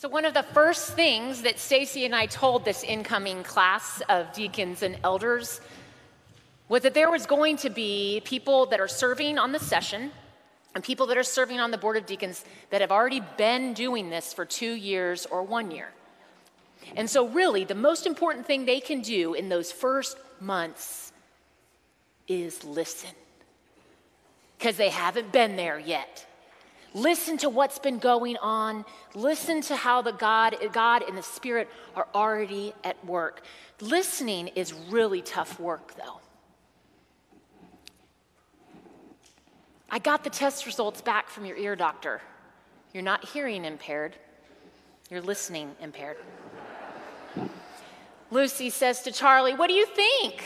So one of the first things that Stacy and I told this incoming class of deacons and elders was that there was going to be people that are serving on the session and people that are serving on the board of deacons that have already been doing this for 2 years or 1 year. And so really the most important thing they can do in those first months is listen. Cuz they haven't been there yet. Listen to what's been going on. Listen to how the God, God and the Spirit are already at work. Listening is really tough work, though. I got the test results back from your ear doctor. You're not hearing impaired, you're listening impaired. Lucy says to Charlie, What do you think?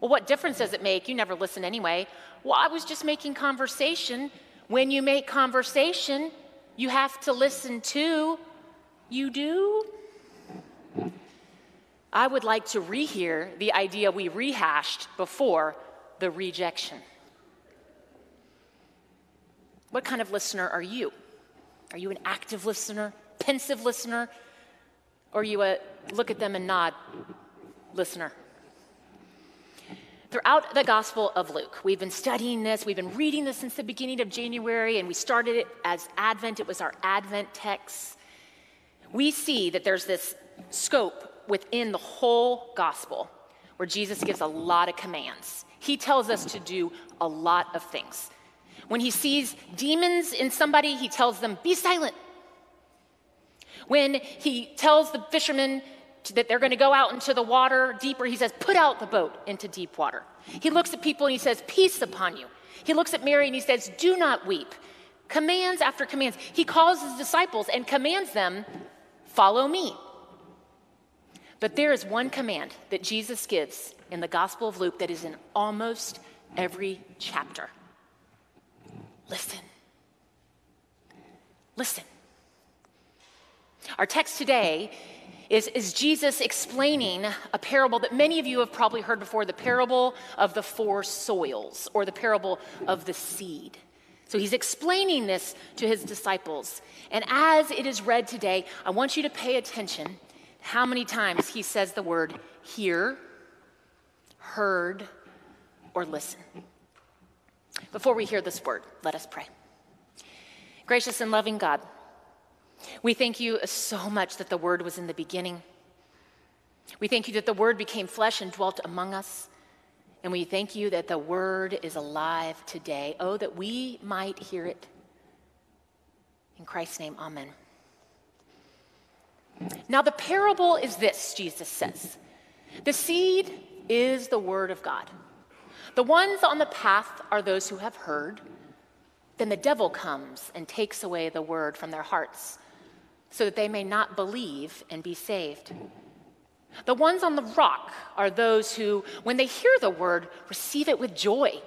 Well, what difference does it make? You never listen anyway. Well, I was just making conversation. When you make conversation, you have to listen to. You do? I would like to rehear the idea we rehashed before the rejection. What kind of listener are you? Are you an active listener, pensive listener, or you a look at them and nod listener? Throughout the Gospel of Luke, we've been studying this, we've been reading this since the beginning of January, and we started it as Advent. It was our Advent text. We see that there's this scope within the whole Gospel where Jesus gives a lot of commands. He tells us to do a lot of things. When he sees demons in somebody, he tells them, Be silent. When he tells the fishermen that they're going to go out into the water deeper, he says, Put out the boat into deep water. He looks at people and he says, Peace upon you. He looks at Mary and he says, Do not weep. Commands after commands. He calls his disciples and commands them, Follow me. But there is one command that Jesus gives in the Gospel of Luke that is in almost every chapter listen. Listen. Our text today is, is Jesus explaining a parable that many of you have probably heard before the parable of the four soils or the parable of the seed. So he's explaining this to his disciples. And as it is read today, I want you to pay attention how many times he says the word hear, heard, or listen. Before we hear this word, let us pray. Gracious and loving God, we thank you so much that the Word was in the beginning. We thank you that the Word became flesh and dwelt among us. And we thank you that the Word is alive today. Oh, that we might hear it. In Christ's name, amen. Now, the parable is this, Jesus says the seed is the Word of God. The ones on the path are those who have heard. Then the devil comes and takes away the Word from their hearts so that they may not believe and be saved. The ones on the rock are those who, when they hear the word, receive it with joy,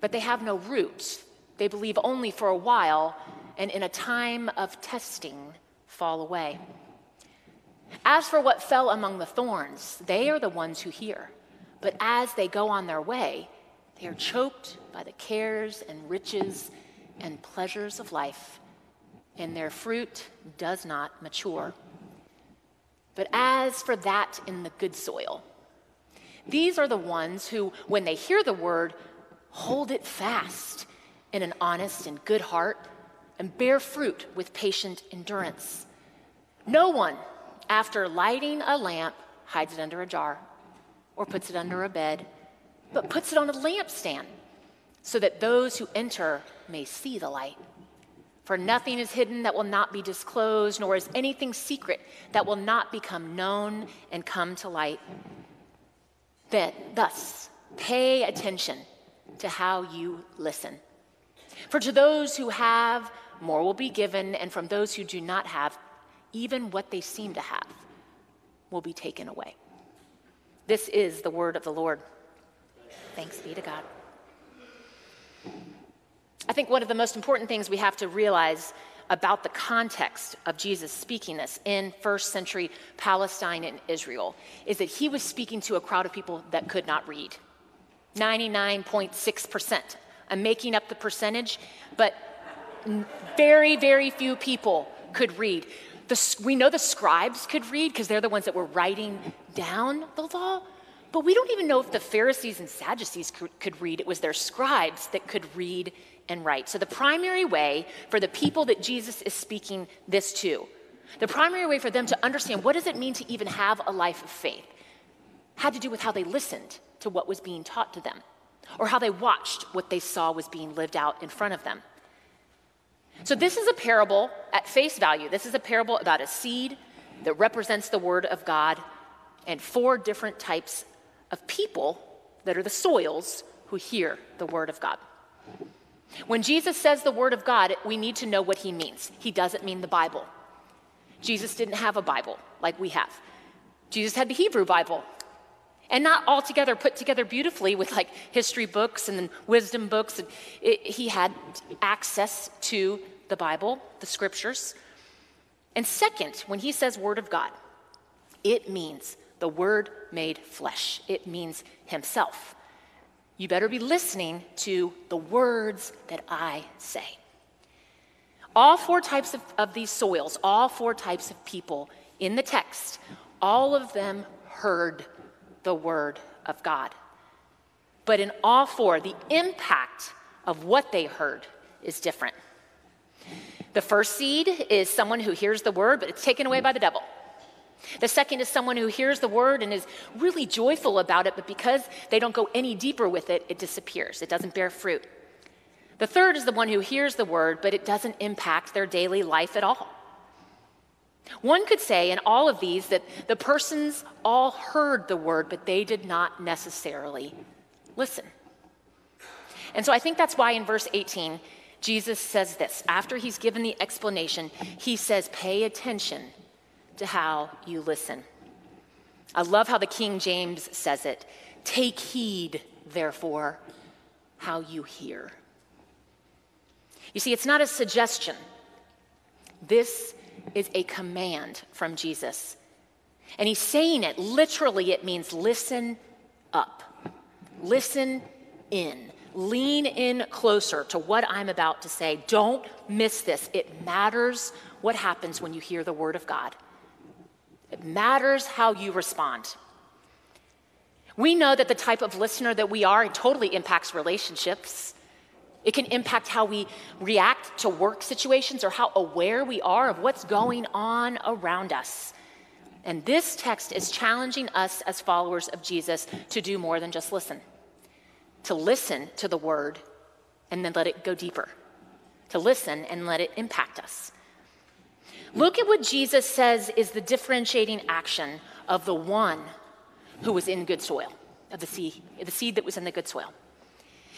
but they have no roots. They believe only for a while, and in a time of testing, fall away. As for what fell among the thorns, they are the ones who hear, but as they go on their way, they are choked by the cares and riches and pleasures of life and their fruit does not mature. But as for that in the good soil, these are the ones who, when they hear the word, hold it fast in an honest and good heart and bear fruit with patient endurance. No one, after lighting a lamp, hides it under a jar or puts it under a bed, but puts it on a lampstand so that those who enter may see the light. For nothing is hidden that will not be disclosed, nor is anything secret that will not become known and come to light. Then, thus, pay attention to how you listen. For to those who have, more will be given, and from those who do not have, even what they seem to have will be taken away. This is the word of the Lord. Thanks be to God. I think one of the most important things we have to realize about the context of Jesus speaking this in first century Palestine and Israel is that he was speaking to a crowd of people that could not read. 99.6%. I'm making up the percentage, but very, very few people could read. The, we know the scribes could read because they're the ones that were writing down the law, but we don't even know if the Pharisees and Sadducees could, could read. It was their scribes that could read and write. So, the primary way for the people that Jesus is speaking this to, the primary way for them to understand what does it mean to even have a life of faith, had to do with how they listened to what was being taught to them, or how they watched what they saw was being lived out in front of them. So, this is a parable at face value. This is a parable about a seed that represents the Word of God and four different types of people that are the soils who hear the Word of God. When Jesus says the Word of God, we need to know what he means. He doesn't mean the Bible. Jesus didn't have a Bible like we have. Jesus had the Hebrew Bible, and not all together put together beautifully with like history books and wisdom books. It, he had access to the Bible, the scriptures. And second, when he says Word of God, it means the Word made flesh, it means Himself. You better be listening to the words that I say. All four types of, of these soils, all four types of people in the text, all of them heard the Word of God. But in all four, the impact of what they heard is different. The first seed is someone who hears the word, but it's taken away by the devil. The second is someone who hears the word and is really joyful about it, but because they don't go any deeper with it, it disappears. It doesn't bear fruit. The third is the one who hears the word, but it doesn't impact their daily life at all. One could say in all of these that the persons all heard the word, but they did not necessarily listen. And so I think that's why in verse 18, Jesus says this. After he's given the explanation, he says, Pay attention to how you listen. I love how the King James says it. Take heed, therefore, how you hear. You see, it's not a suggestion. This is a command from Jesus. And he's saying it literally, it means listen up, listen in, lean in closer to what I'm about to say. Don't miss this. It matters what happens when you hear the word of God. It matters how you respond. We know that the type of listener that we are totally impacts relationships. It can impact how we react to work situations or how aware we are of what's going on around us. And this text is challenging us as followers of Jesus to do more than just listen, to listen to the word and then let it go deeper, to listen and let it impact us. Look at what Jesus says is the differentiating action of the one who was in good soil, of the seed, the seed that was in the good soil.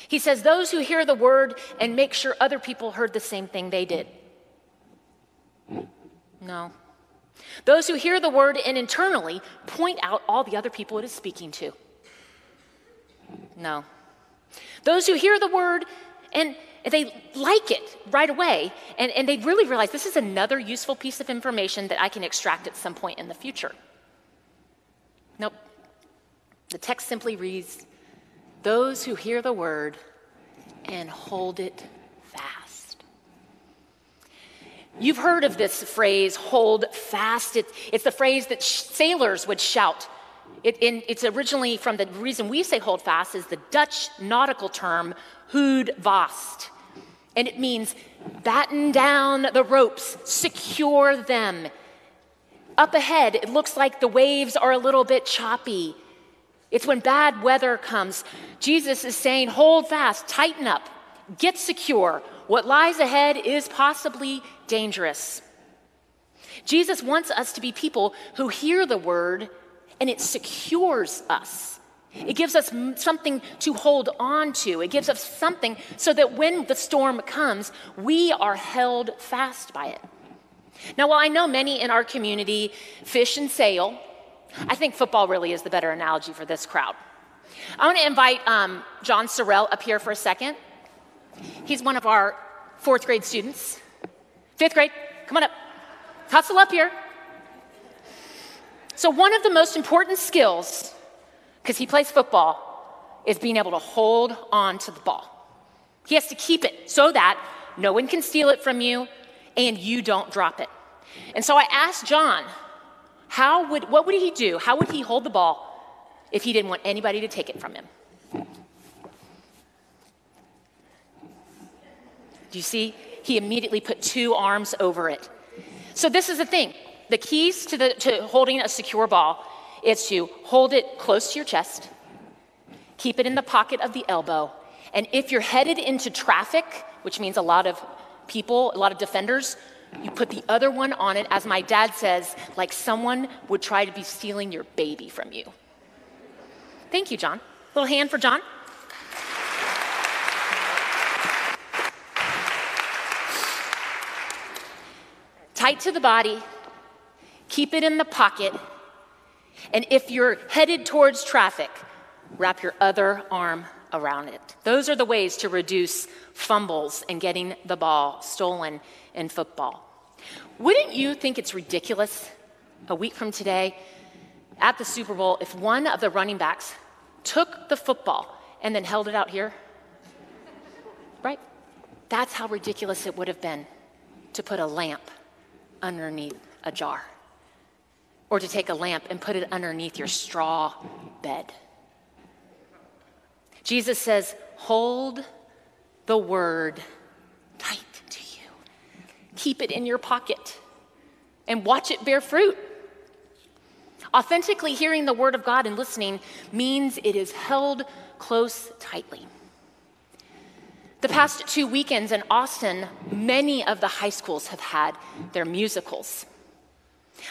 He says, Those who hear the word and make sure other people heard the same thing they did. No. Those who hear the word and internally point out all the other people it is speaking to. No. Those who hear the word and they like it right away, and, and they really realize this is another useful piece of information that I can extract at some point in the future. Nope. The text simply reads Those who hear the word and hold it fast. You've heard of this phrase, hold fast. It, it's the phrase that sh- sailors would shout. It, in, it's originally from the reason we say hold fast is the Dutch nautical term houd vast and it means batten down the ropes, secure them. Up ahead, it looks like the waves are a little bit choppy. It's when bad weather comes. Jesus is saying, hold fast, tighten up, get secure. What lies ahead is possibly dangerous. Jesus wants us to be people who hear the word and it secures us. It gives us something to hold on to. It gives us something so that when the storm comes, we are held fast by it. Now, while I know many in our community fish and sail, I think football really is the better analogy for this crowd. I want to invite um, John Sorrell up here for a second. He's one of our fourth grade students. Fifth grade, come on up. Hustle up here. So, one of the most important skills because he plays football, is being able to hold on to the ball. He has to keep it so that no one can steal it from you and you don't drop it. And so I asked John, how would, what would he do? How would he hold the ball if he didn't want anybody to take it from him? Do you see? He immediately put two arms over it. So this is the thing. The keys to, the, to holding a secure ball is to hold it close to your chest, keep it in the pocket of the elbow, and if you're headed into traffic, which means a lot of people, a lot of defenders, you put the other one on it, as my dad says, like someone would try to be stealing your baby from you. Thank you, John. Little hand for John. Tight to the body, keep it in the pocket, and if you're headed towards traffic, wrap your other arm around it. Those are the ways to reduce fumbles and getting the ball stolen in football. Wouldn't you think it's ridiculous a week from today at the Super Bowl if one of the running backs took the football and then held it out here? Right? That's how ridiculous it would have been to put a lamp underneath a jar or to take a lamp and put it underneath your straw bed. Jesus says, Hold the word tight to you, keep it in your pocket, and watch it bear fruit. Authentically hearing the word of God and listening means it is held close tightly. The past two weekends in Austin, many of the high schools have had their musicals.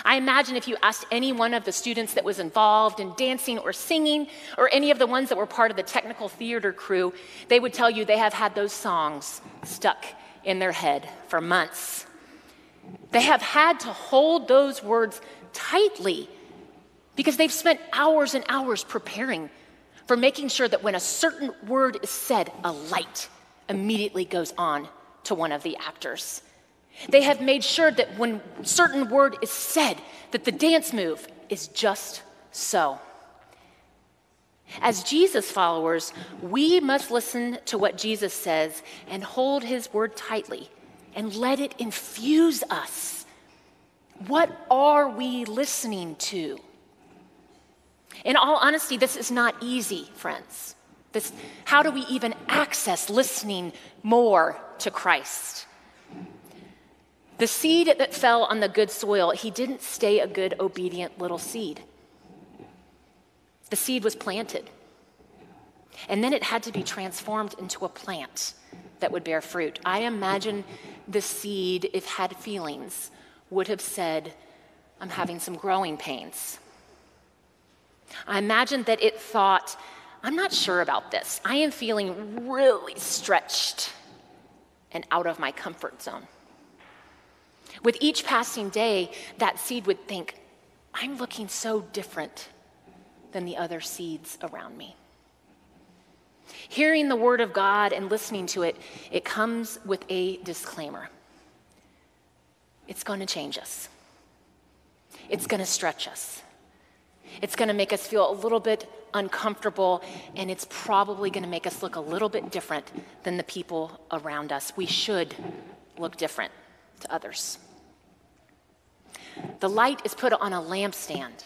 I imagine if you asked any one of the students that was involved in dancing or singing, or any of the ones that were part of the technical theater crew, they would tell you they have had those songs stuck in their head for months. They have had to hold those words tightly because they've spent hours and hours preparing for making sure that when a certain word is said, a light immediately goes on to one of the actors. They have made sure that when certain word is said, that the dance move is just so. As Jesus followers, we must listen to what Jesus says and hold his word tightly and let it infuse us. What are we listening to? In all honesty, this is not easy, friends. This, how do we even access listening more to Christ? The seed that fell on the good soil, he didn't stay a good, obedient little seed. The seed was planted. And then it had to be transformed into a plant that would bear fruit. I imagine the seed, if had feelings, would have said, I'm having some growing pains. I imagine that it thought, I'm not sure about this. I am feeling really stretched and out of my comfort zone. With each passing day, that seed would think, I'm looking so different than the other seeds around me. Hearing the word of God and listening to it, it comes with a disclaimer. It's going to change us. It's going to stretch us. It's going to make us feel a little bit uncomfortable, and it's probably going to make us look a little bit different than the people around us. We should look different to others. The light is put on a lampstand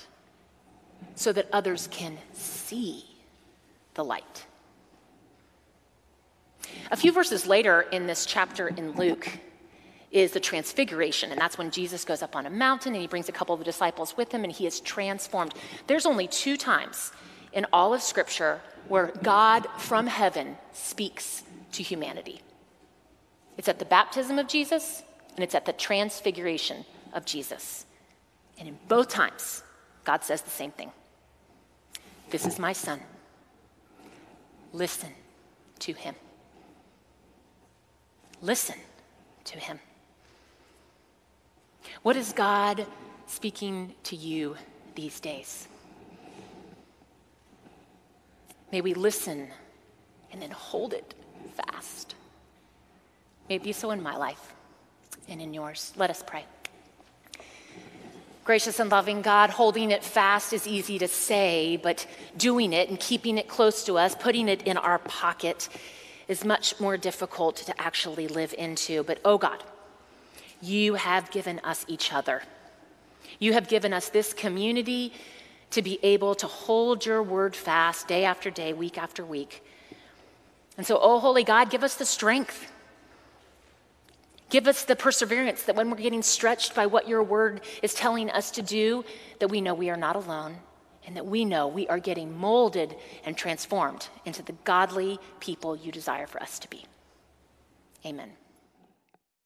so that others can see the light. A few verses later in this chapter in Luke is the transfiguration, and that's when Jesus goes up on a mountain and he brings a couple of the disciples with him and he is transformed. There's only two times in all of Scripture where God from heaven speaks to humanity it's at the baptism of Jesus and it's at the transfiguration of Jesus. And in both times, God says the same thing This is my son. Listen to him. Listen to him. What is God speaking to you these days? May we listen and then hold it fast. May it be so in my life and in yours. Let us pray. Gracious and loving God, holding it fast is easy to say, but doing it and keeping it close to us, putting it in our pocket, is much more difficult to actually live into. But oh God, you have given us each other. You have given us this community to be able to hold your word fast day after day, week after week. And so, oh, holy God, give us the strength. Give us the perseverance that when we're getting stretched by what your word is telling us to do, that we know we are not alone and that we know we are getting molded and transformed into the godly people you desire for us to be. Amen.